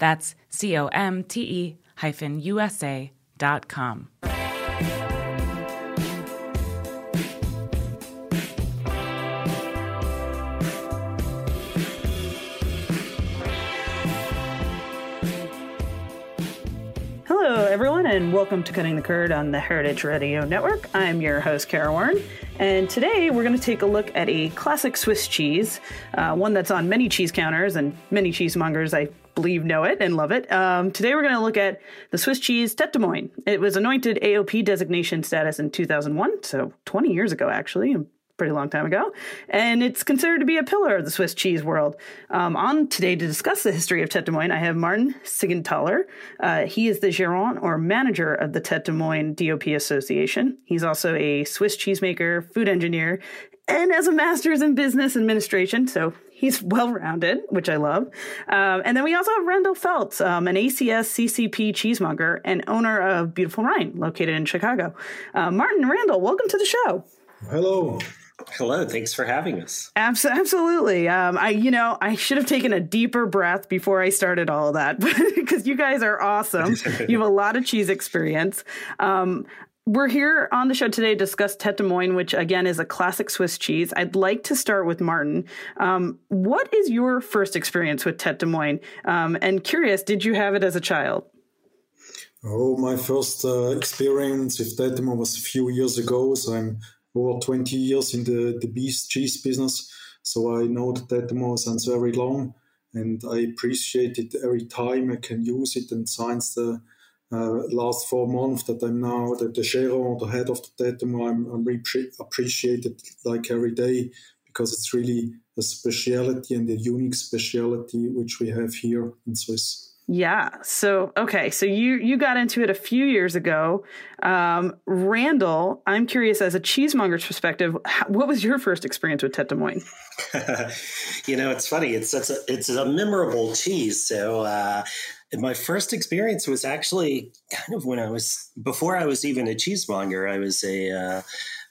That's C O M T E hyphen USA dot com. Hello, everyone, and welcome to Cutting the Curd on the Heritage Radio Network. I'm your host, Kara Warren, and today we're going to take a look at a classic Swiss cheese, uh, one that's on many cheese counters, and many cheesemongers, I believe, know it and love it. Um, today we're going to look at the Swiss cheese Tete de Moine. It was anointed AOP designation status in 2001, so 20 years ago, actually pretty long time ago, and it's considered to be a pillar of the Swiss cheese world. Um, on today to discuss the history of Tete de Moine, I have Martin Siegenthaler. Uh, he is the gérant or manager of the Tete de Moine DOP Association. He's also a Swiss cheesemaker, food engineer, and as a master's in business administration, so he's well rounded, which I love. Um, and then we also have Randall Felts, um, an ACS CCP cheesemonger and owner of Beautiful Rind, located in Chicago. Uh, Martin Randall, welcome to the show. Hello. Hello, thanks for having us. Abs- absolutely. Um, I, you know, I should have taken a deeper breath before I started all of that because you guys are awesome. you have a lot of cheese experience. Um, we're here on the show today to discuss Tete de Moine, which again is a classic Swiss cheese. I'd like to start with Martin. Um, what is your first experience with Tete de Moine? Um, and curious, did you have it as a child? Oh, my first uh, experience with Tete de Moine was a few years ago. So I'm over 20 years in the, the beef cheese business. So I know the Tete de Moine since very long and I appreciate it every time I can use it. And since the uh, last four months that I'm now the, the gérant, the head of the Tete de Moine, I'm, I'm re- appreciated like every day because it's really a speciality and a unique speciality which we have here in Swiss. Yeah. So okay. So you you got into it a few years ago. Um, Randall, I'm curious as a cheesemonger's perspective, what was your first experience with Tete de Moine? you know, it's funny. It's it's a it's a memorable cheese. So uh, my first experience was actually kind of when I was before I was even a cheesemonger. I was a uh,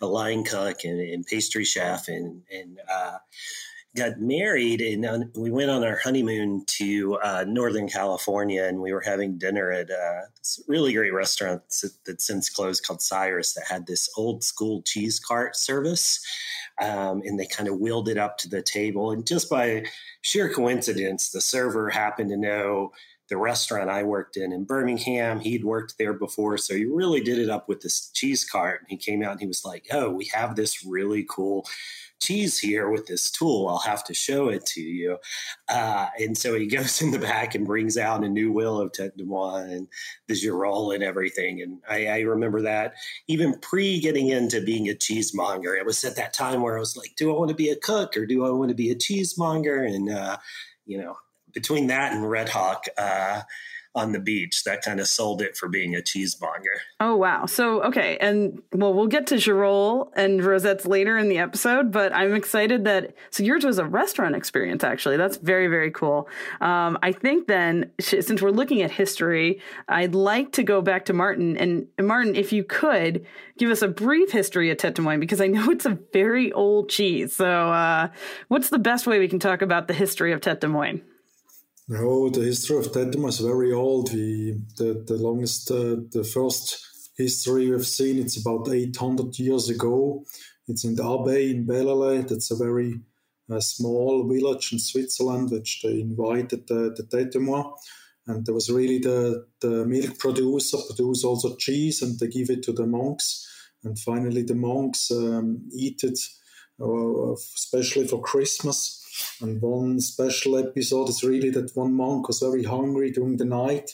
a line cook and, and pastry chef and and. Uh, got married and we went on our honeymoon to uh, Northern California and we were having dinner at uh, this really great restaurant that's since closed called Cyrus that had this old school cheese cart service. Um, and they kind of wheeled it up to the table. And just by sheer coincidence, the server happened to know the restaurant I worked in in Birmingham. He'd worked there before, so he really did it up with this cheese cart. And he came out and he was like, "Oh, we have this really cool cheese here with this tool. I'll have to show it to you. Uh, and so he goes in the back and brings out a new will of Tete de Moine and the Girolle and everything. And I, I remember that even pre getting into being a cheesemonger, it was at that time where I was like, do I want to be a cook or do I want to be a cheesemonger? And, uh, you know, between that and Red Hawk, uh, on the beach. That kind of sold it for being a cheesemonger. Oh wow! So okay, and well, we'll get to Girolles and Rosettes later in the episode, but I'm excited that so yours was a restaurant experience. Actually, that's very very cool. Um, I think then since we're looking at history, I'd like to go back to Martin and Martin, if you could give us a brief history of Tete de Moine because I know it's a very old cheese. So, uh, what's the best way we can talk about the history of Tete de Moine? No, the history of Moine is very old. We the the longest uh, the first history we've seen it's about 800 years ago. It's in the Abbey in Bellelay. That's a very uh, small village in Switzerland, which they invited the, the. And there was really the, the milk producer produce also cheese, and they give it to the monks. And finally, the monks um, eat it, uh, especially for Christmas and one special episode is really that one monk was very hungry during the night,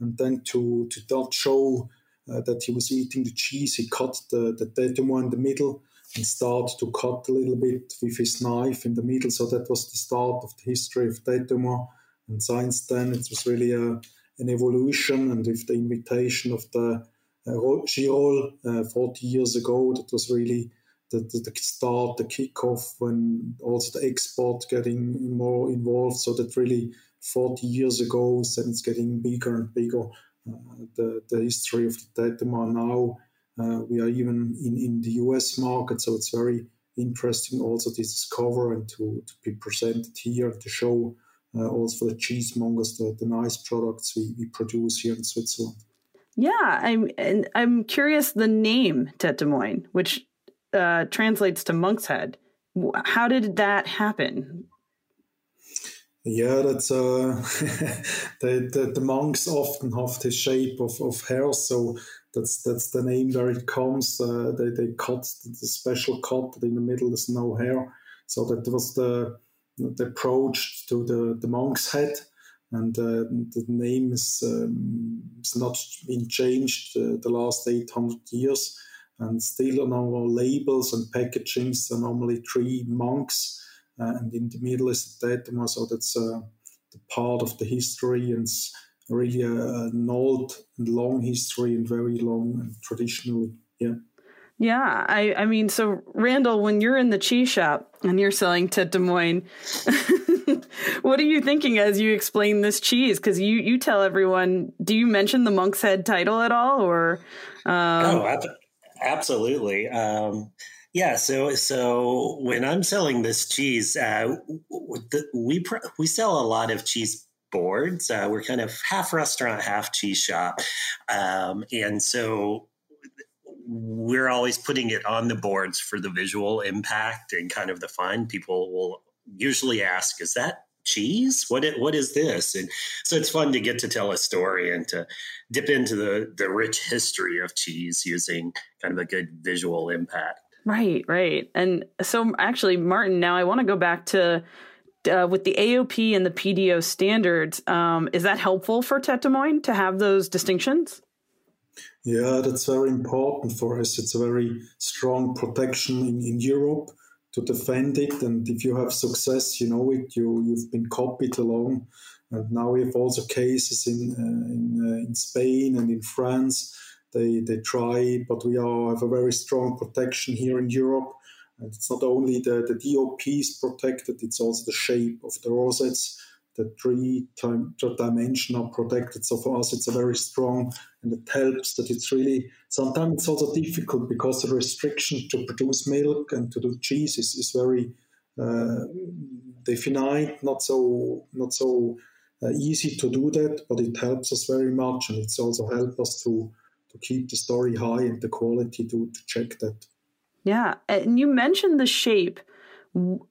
and then to to not show uh, that he was eating the cheese, he cut the the tete in the middle and started to cut a little bit with his knife in the middle. So that was the start of the history of tete And since then, it was really a, an evolution, and with the invitation of the uh, Girolles uh, 40 years ago, that was really the, the, the start, the kickoff, when also the export getting more involved. So that really 40 years ago, then it's getting bigger and bigger. Uh, the, the history of the Moine now, uh, we are even in, in the US market, so it's very interesting also to discover and to, to be presented here to show uh, also the cheesemongers the, the nice products we, we produce here in Switzerland. Yeah, I'm and I'm curious the name Tete Moine, which uh, translates to monk's head. How did that happen? Yeah, that's uh, the, the, the monks often have the shape of, of hair, so that's that's the name where it comes. Uh, they they cut the special cut in the middle. There's no hair, so that was the the approach to the the monk's head, and uh, the name is um, is not been changed uh, the last eight hundred years and still on our labels and packagings are normally three monks, uh, and in the middle is the Tetema, so that's uh, the part of the history and it's really a, an old and long history and very long and traditionally, yeah. Yeah, I, I mean, so Randall, when you're in the cheese shop and you're selling Tete de Moine, what are you thinking as you explain this cheese? Because you you tell everyone, do you mention the monk's head title at all, or? Um... Oh, Absolutely. Um, yeah. So, so when I'm selling this cheese, uh, we we sell a lot of cheese boards. Uh, we're kind of half restaurant, half cheese shop, um, and so we're always putting it on the boards for the visual impact and kind of the fun. People will usually ask, "Is that cheese? What it, what is this? And so it's fun to get to tell a story and to dip into the the rich history of cheese using kind of a good visual impact. Right, right. And so actually, Martin, now I want to go back to uh, with the AOP and the PDO standards. Um, is that helpful for Tete de Moine to have those distinctions? Yeah, that's very important for us. It's a very strong protection in, in Europe to defend it. And if you have success, you know it. You you've been copied along, and now we have also cases in uh, in, uh, in Spain and in France. They they try, but we are have a very strong protection here in Europe. And it's not only the the DOP is protected; it's also the shape of the rosettes the three time, dimension are protected. So for us, it's a very strong, and it helps that it's really. Sometimes it's also difficult because the restriction to produce milk and to do cheese is, is very uh, defined, not so not so uh, easy to do that, but it helps us very much, and it's also helped us to to keep the story high and the quality to to check that. Yeah, and you mentioned the shape.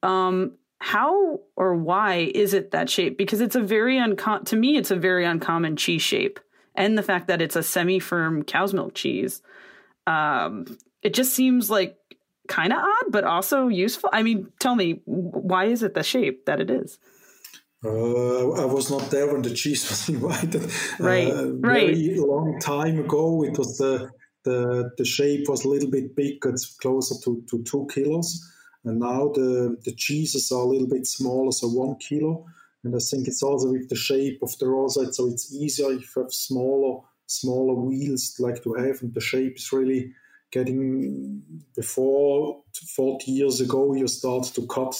Um, how or why is it that shape? Because it's a very uncommon, to me, it's a very uncommon cheese shape. And the fact that it's a semi firm cow's milk cheese, um, it just seems like kind of odd, but also useful. I mean, tell me, why is it the shape that it is? Uh, I was not there when the cheese was invited. Right, uh, right. Very long time ago, it was the the the shape was a little bit big. It's closer to, to two kilos. And now the, the cheeses are a little bit smaller, so one kilo. And I think it's also with the shape of the rosette, so it's easier if you have smaller smaller wheels like to have, and the shape is really getting before 40 years ago you start to cut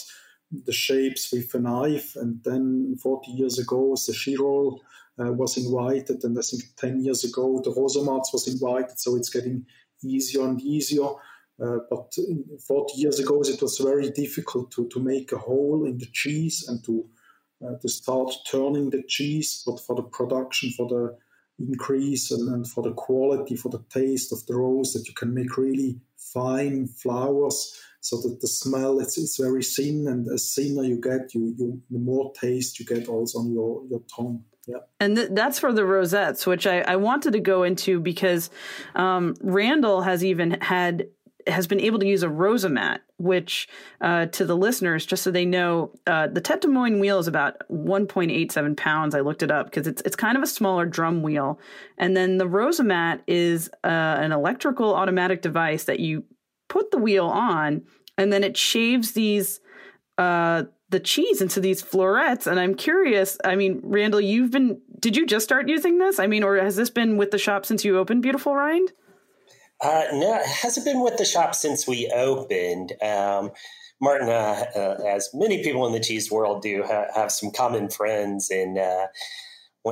the shapes with a knife. And then 40 years ago the Girolle uh, was invited. And i think 10 years ago the Rosomatz was invited. So it's getting easier and easier uh, but 40 years ago it was very difficult to, to make a hole in the cheese and to uh, to start turning the cheese but for the production for the increase and, and, for the quality, for the taste of the rose, that you can make really fine flowers so that the smell it's, it's very thin and the thinner you get, you, you the more taste you get also on your, your tongue. Yeah. And th- that's for the rosettes, which I, I wanted to go into because um, Randall has even had has been able to use a Rosomat, which uh, to the listeners, just so they know, uh, the Tete de Moine wheel is about 1.87 pounds. I looked it up because it's it's kind of a smaller drum wheel, and then the Rosomat is uh, an electrical automatic device that you put the wheel on, and then it shaves these uh, the cheese into these florets. And I'm curious. I mean, Randall, you've been did you just start using this? I mean, or has this been with the shop since you opened Beautiful Rind? Uh, no, it hasn't been with the shop since we opened. Um, Martin, uh, uh, as many people in the cheese world do, ha- have some common friends, and uh,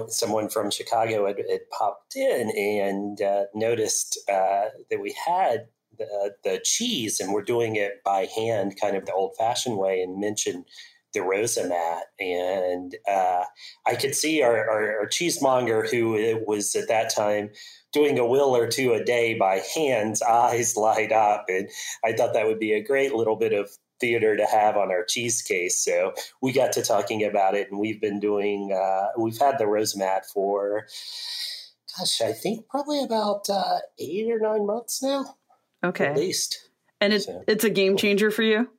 someone from Chicago had, had popped in and uh, noticed uh, that we had the, the, cheese, and we're doing it by hand, kind of the old-fashioned way, and mentioned the Rosomat, and I could see our, our, our cheesemonger, who was at that time doing a will or two a day by hands, eyes light up. And I thought that would be a great little bit of theater to have on our cheese case. So we got to talking about it, and we've been doing, uh, we've had the Rosomat for, gosh, I think probably about uh, eight or nine months now. Okay. At least. And it's, so, it's a game changer for you?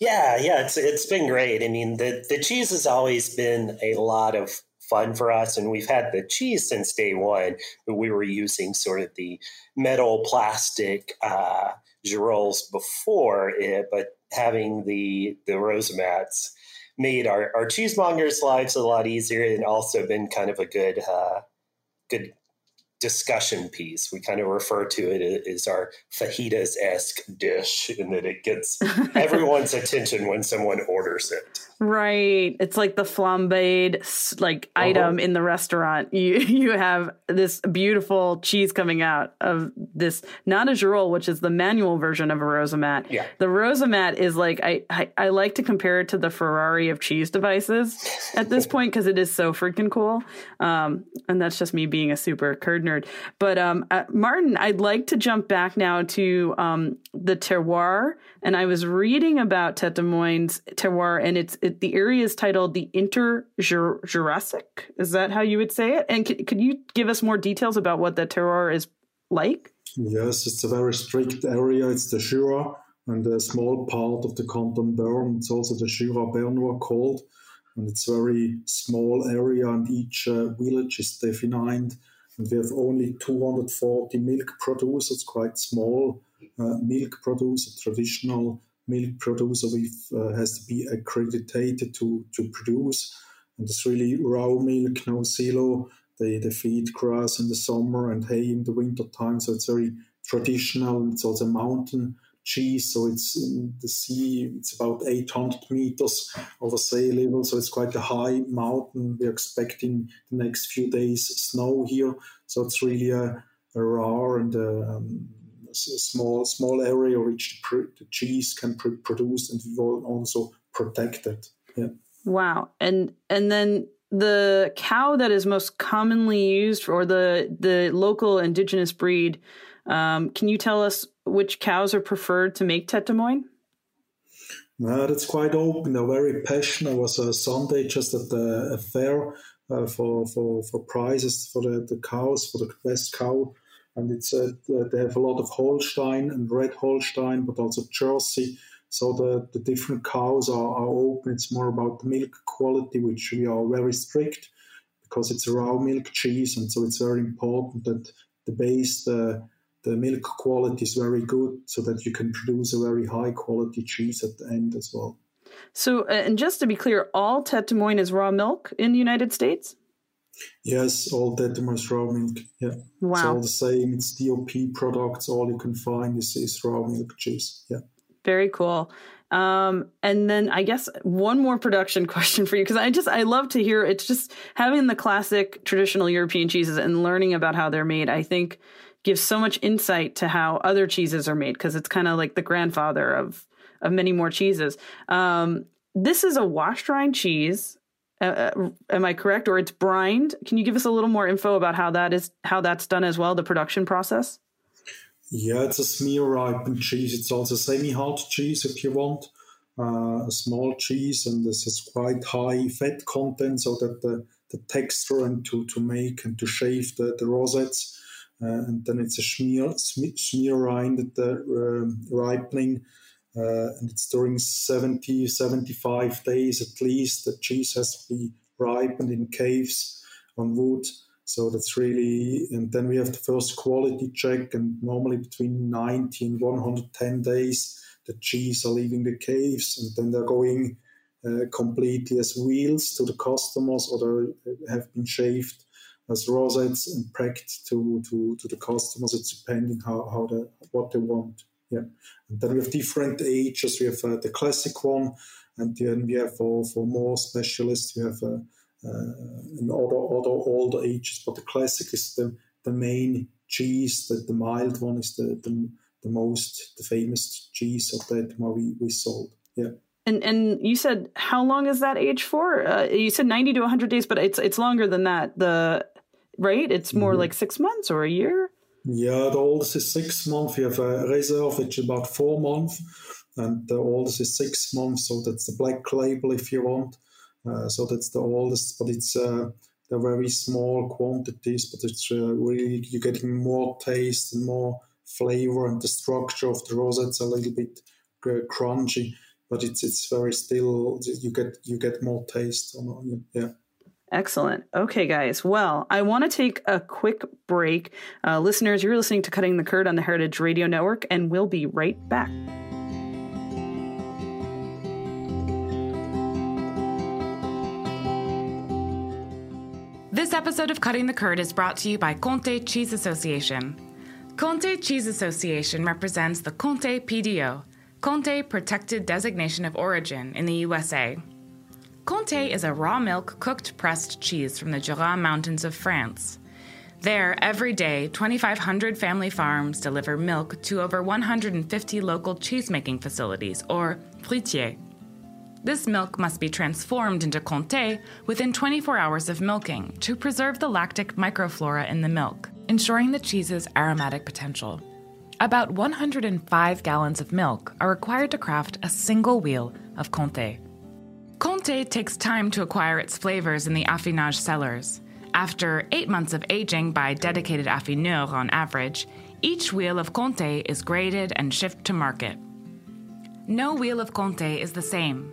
Yeah, yeah, it's it's been great. I mean, the the cheese has always been a lot of fun for us. And we've had the cheese since day one, but we were using sort of the metal plastic uh, Girolles before it, but having the the Rosomat's made our, our cheesemongers' lives a lot easier and also been kind of a good uh, good discussion piece. We kind of refer to it as our fajitas esque dish, in that it gets everyone's attention when someone orders it. Right. It's like the flambéed like uh-huh. item in the restaurant. You you have this beautiful cheese coming out of this not a girolle, which is the manual version of a Rosomat. Yeah. The Rosomat is like I, I, I like to compare it to the Ferrari of cheese devices at this point because it is so freaking cool. Um, and that's just me being a super curd nerd. But um, uh, Martin, I'd like to jump back now to um, the terroir, and I was reading about Tete de Moines terroir, and it's it, the area is titled the Inter-Jurassic. Is that how you would say it? And c- could you give us more details about what the terroir is like? Yes, it's a very strict area. It's the Jura and a small part of the Canton Bern. It's also the Jura Bernois called, and it's a very small area, and each uh, village is defined. We have only 240 milk producers, quite small uh, milk producer, traditional milk producer with, uh, has to be accredited to, to produce. And it's really raw milk, no silo. They, they feed grass in the summer and hay in the winter time. So it's very traditional. It's also mountain cheese. So it's in the sea, it's about 800 meters over sea level. So it's quite a high mountain. We're expecting the next few days snow here. So it's really a, a rare and a, um, a small small area which the cheese can pr- produce, and we will also protect it. Yeah. Wow, and and then the cow that is most commonly used, or the the local indigenous breed. Um, can you tell us which cows are preferred to make Tete de Moine? No, that's quite open. They're very passionate. I was a Sunday just at the a fair uh, for, for, for prizes for the, the cows, for the best cow and it's uh, they have a lot of Holstein and Red Holstein, but also Jersey. So the, the different cows are, are open. It's more about the milk quality, which we are very strict because it's raw milk cheese, and so it's very important that the base the the milk quality is very good, so that you can produce a very high quality cheese at the end as well. So, uh, and just to be clear, all Tete Moine is raw milk in the United States? Yes, all Tete Moine is raw milk. Yeah. Wow. It's all the same. It's DOP products. All you can find is, is raw milk cheese. Yeah. Very cool. Um, and then I guess one more production question for you because I just I love to hear it's just having the classic traditional European cheeses and learning about how they're made. I think gives so much insight to how other cheeses are made because it's kind of like the grandfather of of many more cheeses. Um, this is a wash drying cheese. Uh, uh, am I correct? Or it's brined? Can you give us a little more info about how that is how that's done as well, the production process? Yeah, it's a smear ripened cheese. It's also semi hard cheese if you want. Uh, a small cheese, and this has quite high fat content, so that the, the texture and to, to make and to shave the, the rosettes. Uh, and then it's a smear, smear rind the uh, ripening. Uh, and it's during 70, 75 days at least. The cheese has to be ripened in caves on wood. So that's really, and then we have the first quality check, and normally between 90 and 110 days, the cheese are leaving the caves, and then they're going uh, completely as wheels to the customers, or they have been shaved as rosettes and packed to, to, to the customers. It's depending how, how the, what they want. Yeah, and then we have different ages. We have uh, the classic one, and then we have for, for more specialists, we have uh, uh, in other other older ages. But the classic is the, the main cheese. That the mild one is the, the the most the famous cheese of that we, we sold. Yeah. And and you said how long is that age for? Uh, you said ninety to hundred days, but it's it's longer than that. The right? It's more mm-hmm. like six months or a year. Yeah, the oldest is six months. We have a reserve, which is about four months, and the oldest is six months. So that's the black label, if you want. Uh, so that's the oldest, but it's uh, they're very small quantities, but it's uh, really you're getting more taste and more flavor, and the structure of the rosette's a little bit crunchy, but it's it's very still you get you get more taste on yeah. Excellent. Okay, guys. Well, I want to take a quick break. Uh, listeners, you're listening to Cutting the Curd on the Heritage Radio Network, and we'll be right back. Episode of Cutting the Curd is brought to you by Comté Cheese Association. Comté Cheese Association represents the Comté PDO, Comté Protected Designation of Origin in the USA. Comté is a raw milk cooked pressed cheese from the Jura Mountains of France. There, every day, 2,500 family farms deliver milk to over 150 local cheesemaking facilities, or fruitiers. This milk must be transformed into Comté within 24 hours of milking to preserve the lactic microflora in the milk, ensuring the cheese's aromatic potential. About 105 gallons of milk are required to craft a single wheel of Comté. Comté takes time to acquire its flavors in the affinage cellars. After eight months of aging by dedicated affineurs on average, each wheel of Comté is graded and shipped to market. No wheel of Conté is the same.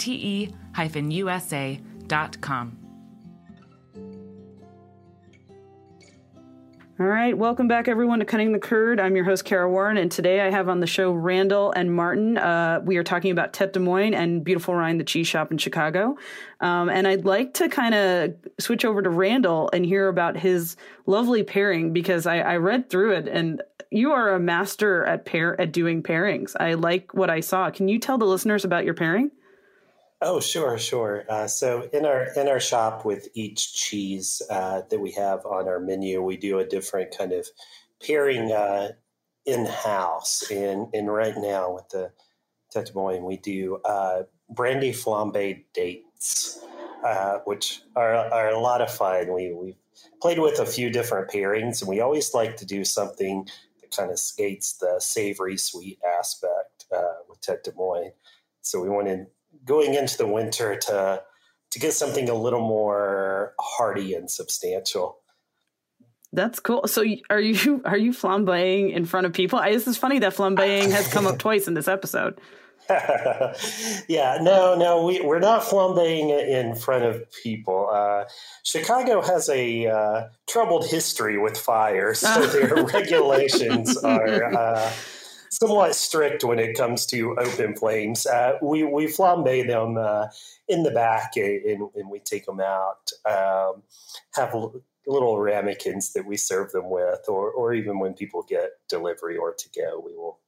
T E USA dot com. All right, welcome back everyone to Cutting the Curd. I'm your host Kara Warren, and today I have on the show Randall and Martin. Uh, we are talking about Tete de Moine and Beautiful Rind, the cheese shop in Chicago. Um, and I'd like to kind of switch over to Randall and hear about his lovely pairing because I, I read through it and you are a master at pair at doing pairings. I like what I saw. Can you tell the listeners about your pairing? Oh, sure, sure. Uh, so in our in our shop, with each cheese uh, that we have on our menu, we do a different kind of pairing uh, in house. And and right now with the Tete Moine, we do uh, brandy flambe dates, uh, which are are a lot of fun. We we played with a few different pairings, and we always like to do something that kind of skates the savory sweet aspect uh, with Tete de Moine. So we want to going into the winter to to get something a little more hearty and substantial. That's cool. So are you are you flambeing in front of people? I, this is funny that flambeing has come up twice in this episode. yeah, no, no, we, we're not flambeing in front of people. Uh, Chicago has a uh, troubled history with fire, so their regulations are uh, somewhat strict when it comes to open flames. Uh, we, we flambe them uh, in the back and, and, we take them out. Um, have little ramekins that we serve them with, or, or even when people get delivery or to go, we will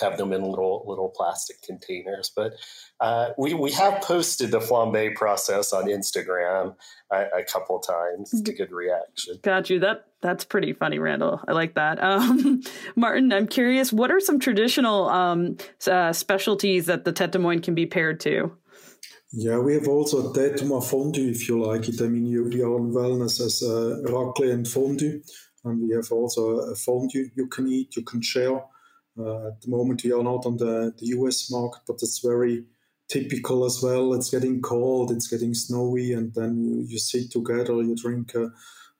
have them in little little plastic containers. But uh, we we have posted the flambe process on Instagram a, a couple times to good reaction. Got you. That that's pretty funny, Randall. I like that. Um, Martin, I'm curious. What are some traditional um, uh, specialties that the Tete de Moine can be paired to? Yeah, we have also a tête de moine fondue, if you like it. I mean, you, we are on wellness as a raclette and fondue, and we have also a fondue you can eat, you can share. Uh, at the moment, we are not on the, the US market, but it's very typical as well. It's getting cold, it's getting snowy, and then you, you sit together, you drink a,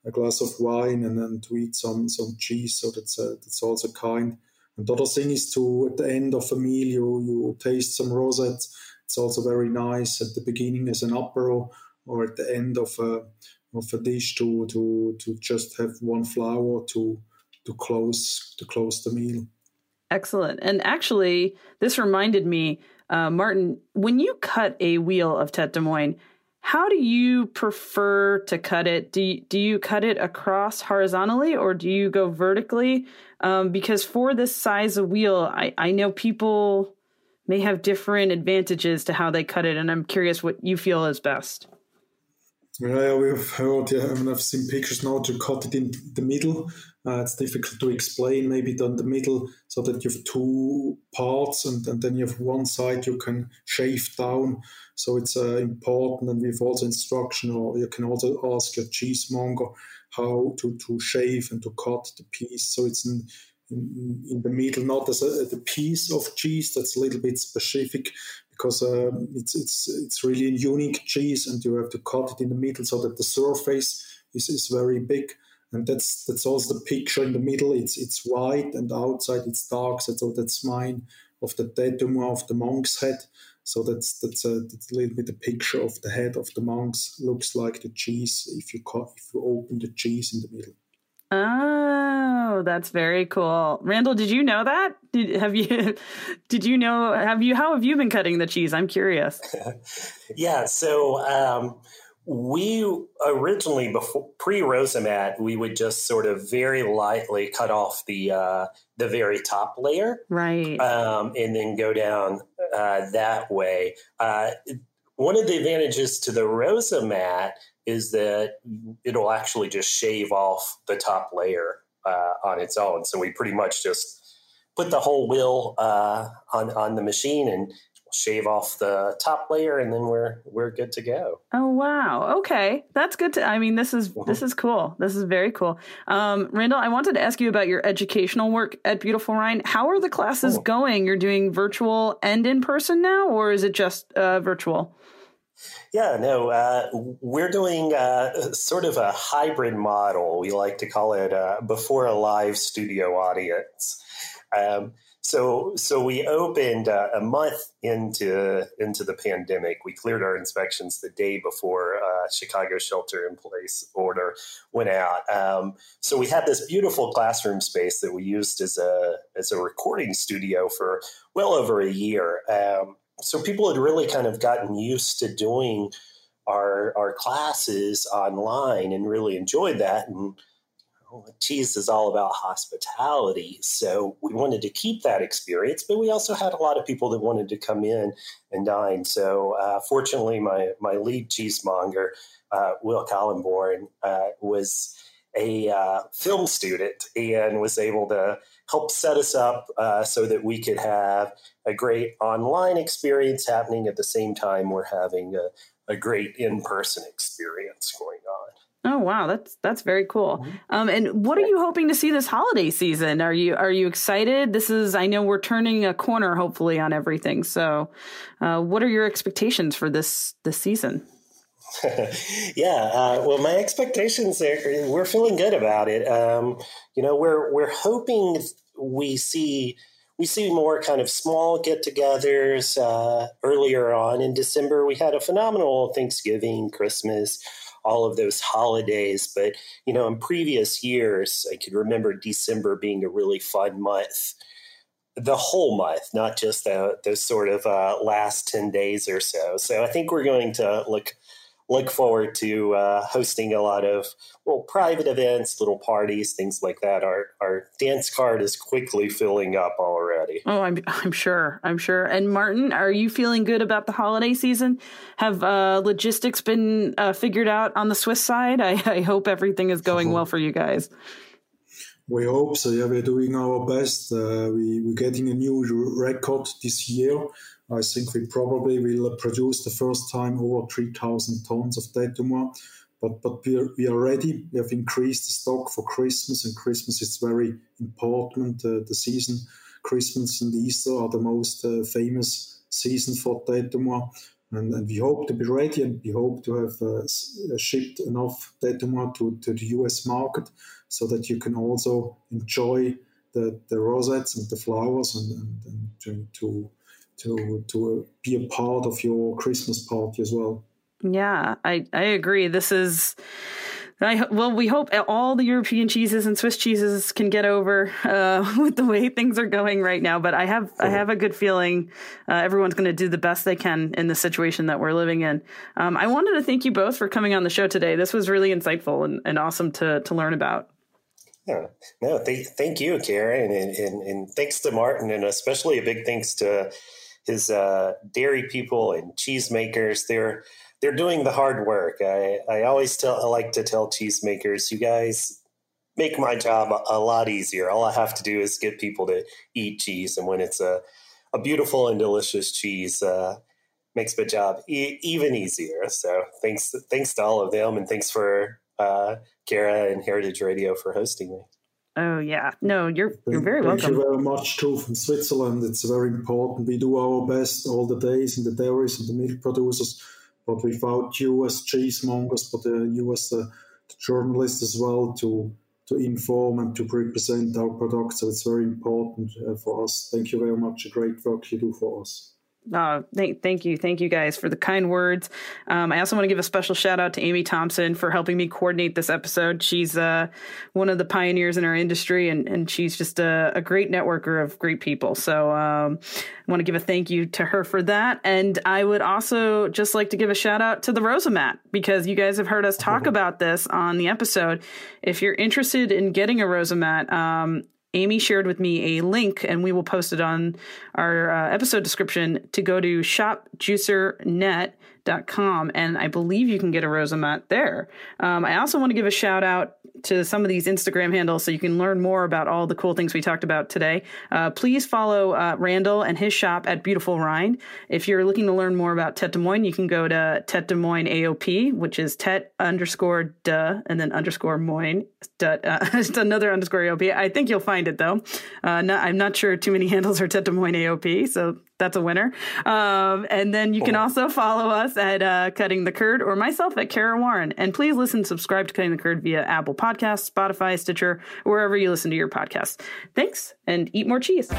a glass of wine, and then to eat some some cheese. So that's a, that's also kind. And the other thing is to at the end of a meal, you you taste some rosette it's also very nice at the beginning as an apero or at the end of a of a dish to to to just have one flower to to close to close the meal. Excellent. And actually, this reminded me, uh, Martin, when you cut a wheel of Tete de Moine, how do you prefer to cut it? Do you, do you cut it across horizontally or do you go vertically? Um, because for this size of wheel, I, I know people may have different advantages to how they cut it, and I'm curious what you feel is best. Yeah, we've heard, yeah, I mean, I've seen pictures now to cut it in the middle. Uh, it's difficult to explain, maybe down the middle, so that you have two parts, and, and then you have one side you can shave down. So it's uh, important, and we've also instruction, or you can also ask your cheesemonger how to, to shave and to cut the piece. So it's in, in the middle, not as a, the piece of cheese that's a little bit specific because um, it's it's it's really a unique cheese, and you have to cut it in the middle so that the surface is, is very big. And that's that's also the picture in the middle. It's it's white and outside it's dark. So that's mine of the tattoo of the monk's head. So that's that's a, that's a little bit a picture of the head of the monks. Looks like the cheese if you cut if you open the cheese in the middle. Oh, that's very cool. Randall, did you know that? Did have you did you know have you how have you been cutting the cheese? I'm curious. yeah, so um, we originally before pre Rosomat, we would just sort of very lightly cut off the uh, the very top layer, right, um, and then go down uh, that way. Uh, one of the advantages to the Rosomat is that it'll actually just shave off the top layer uh, on its own. So we pretty much just put the whole wheel uh, on on the machine and shave off the top layer, and then we're we're good to go. Oh wow! Okay, that's good. To I mean, this is mm-hmm. this is cool. This is very cool. Um, Randall, I wanted to ask you about your educational work at Beautiful Rind. How are the classes going? You're doing virtual and in person now, or is it just uh, virtual? Yeah, no, uh, we're doing uh, sort of a hybrid model. We like to call it uh, before a live studio audience. Um, so, so we opened uh, a month into into the pandemic. We cleared our inspections the day before uh, Chicago shelter in place order went out. Um, so we had this beautiful classroom space that we used as a as a recording studio for well over a year. Um, so people had really kind of gotten used to doing our our classes online and really enjoyed that. And cheese is all about hospitality. So we wanted to keep that experience but we also had a lot of people that wanted to come in and dine. So uh, fortunately my my lead cheesemonger uh, will collenborn uh, was a uh, film student and was able to help set us up uh, so that we could have a great online experience happening at the same time we're having a, a great in-person experience going on Oh wow, that's that's very cool. Mm-hmm. Um, and what are you hoping to see this holiday season? Are you are you excited? This is I know we're turning a corner hopefully on everything. So, uh, what are your expectations for this this season? yeah, uh, well, my expectations are we're feeling good about it. Um, you know, we're we're hoping we see we see more kind of small get-togethers uh, earlier on in December. We had a phenomenal Thanksgiving, Christmas all of those holidays. But, you know, in previous years, I could remember December being a really fun month. The whole month, not just the, those sort of uh, last 10 days or so. So I think we're going to look look forward to uh, hosting a lot of well private events, little parties, things like that. Our our dance card is quickly filling up already. Oh, I'm I'm sure. I'm sure. And Martin, are you feeling good about the holiday season? Have uh, logistics been uh, figured out on the Swiss side? I, I hope everything is going well for you guys. We hope so. Yeah, we're doing our best. Uh, we, we're getting a new record this year. I think we probably will produce the first time over 3,000 tons of de. But, but we, are, we are ready. We have increased the stock for Christmas, and Christmas is very important. Uh, the season, Christmas and Easter are the most uh, famous season for de. And, and, we hope to be ready and we hope to have uh, shipped enough de to, to the US market so that you can also enjoy the, the rosettes and the flowers and, and, and to, to to to be a part of your Christmas party as well. Yeah, I I agree. This is. I, well, we hope all the European cheeses and Swiss cheeses can get over uh, with the way things are going right now. But I have I have a good feeling uh, everyone's going to do the best they can in the situation that we're living in. Um, I wanted to thank you both for coming on the show today. This was really insightful and, and awesome to to learn about. Yeah, no, th- thank you, Karen, and, and, and thanks to Martin, and especially a big thanks to his uh, dairy people and cheesemakers. They're they're doing the hard work. I, I always tell I like to tell cheesemakers, you guys make my job a, lot easier. All I have to do is get people to eat cheese, and when it's a a beautiful and delicious cheese, uh, makes my job e- even easier. So thanks thanks to all of them, and thanks for uh, Kara and Heritage Radio for hosting me. Oh yeah, no, you're you're very Thank welcome. Thank you very much too from Switzerland. It's very important. We do our best all the days in the dairies and the milk producers, but without you as cheesemongers, but uh, you as the, the journalists as well to to inform and to represent our products. So it's very important uh, for us. Thank you very much. A great work you do for us. Uh, thank, thank you. Thank you guys for the kind words. Um, I also want to give a special shout out to Amy Thompson for helping me coordinate this episode. She's uh, one of the pioneers in our industry and, and she's just a, a great networker of great people. So um, I want to give a thank you to her for that. And I would also just like to give a shout out to the Rosomat because you guys have heard us talk about this on the episode. If you're interested in getting a Rosomat, um, Amy shared with me a link, and we will post it on our uh, episode description to go to shopjuicernet.com. And I believe you can get a Rosomat there. Um, I also want to give a shout out to some of these Instagram handles so you can learn more about all the cool things we talked about today. Uh, please follow uh, Randall and his shop at Beautiful Rind. If you're looking to learn more about Tete de Moine, you can go to Tete de Moine AOP, which is Tet underscore duh and then underscore Moine. Dot, uh, another underscore AOP. I think you'll find it though. Uh, not, I'm not sure too many handles are Tete de Moine AOP, so that's a winner. Um, and then you can also follow us at uh, Cutting the Curd or myself at Kara Warren. And please listen, subscribe to Cutting the Curd via Apple Podcasts, Spotify, Stitcher, wherever you listen to your podcasts. Thanks, and eat more cheese.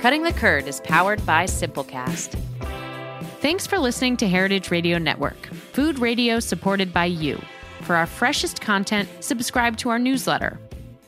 Cutting the Curd is powered by Simplecast. Thanks for listening to Heritage Radio Network, food radio supported by you. For our freshest content, subscribe to our newsletter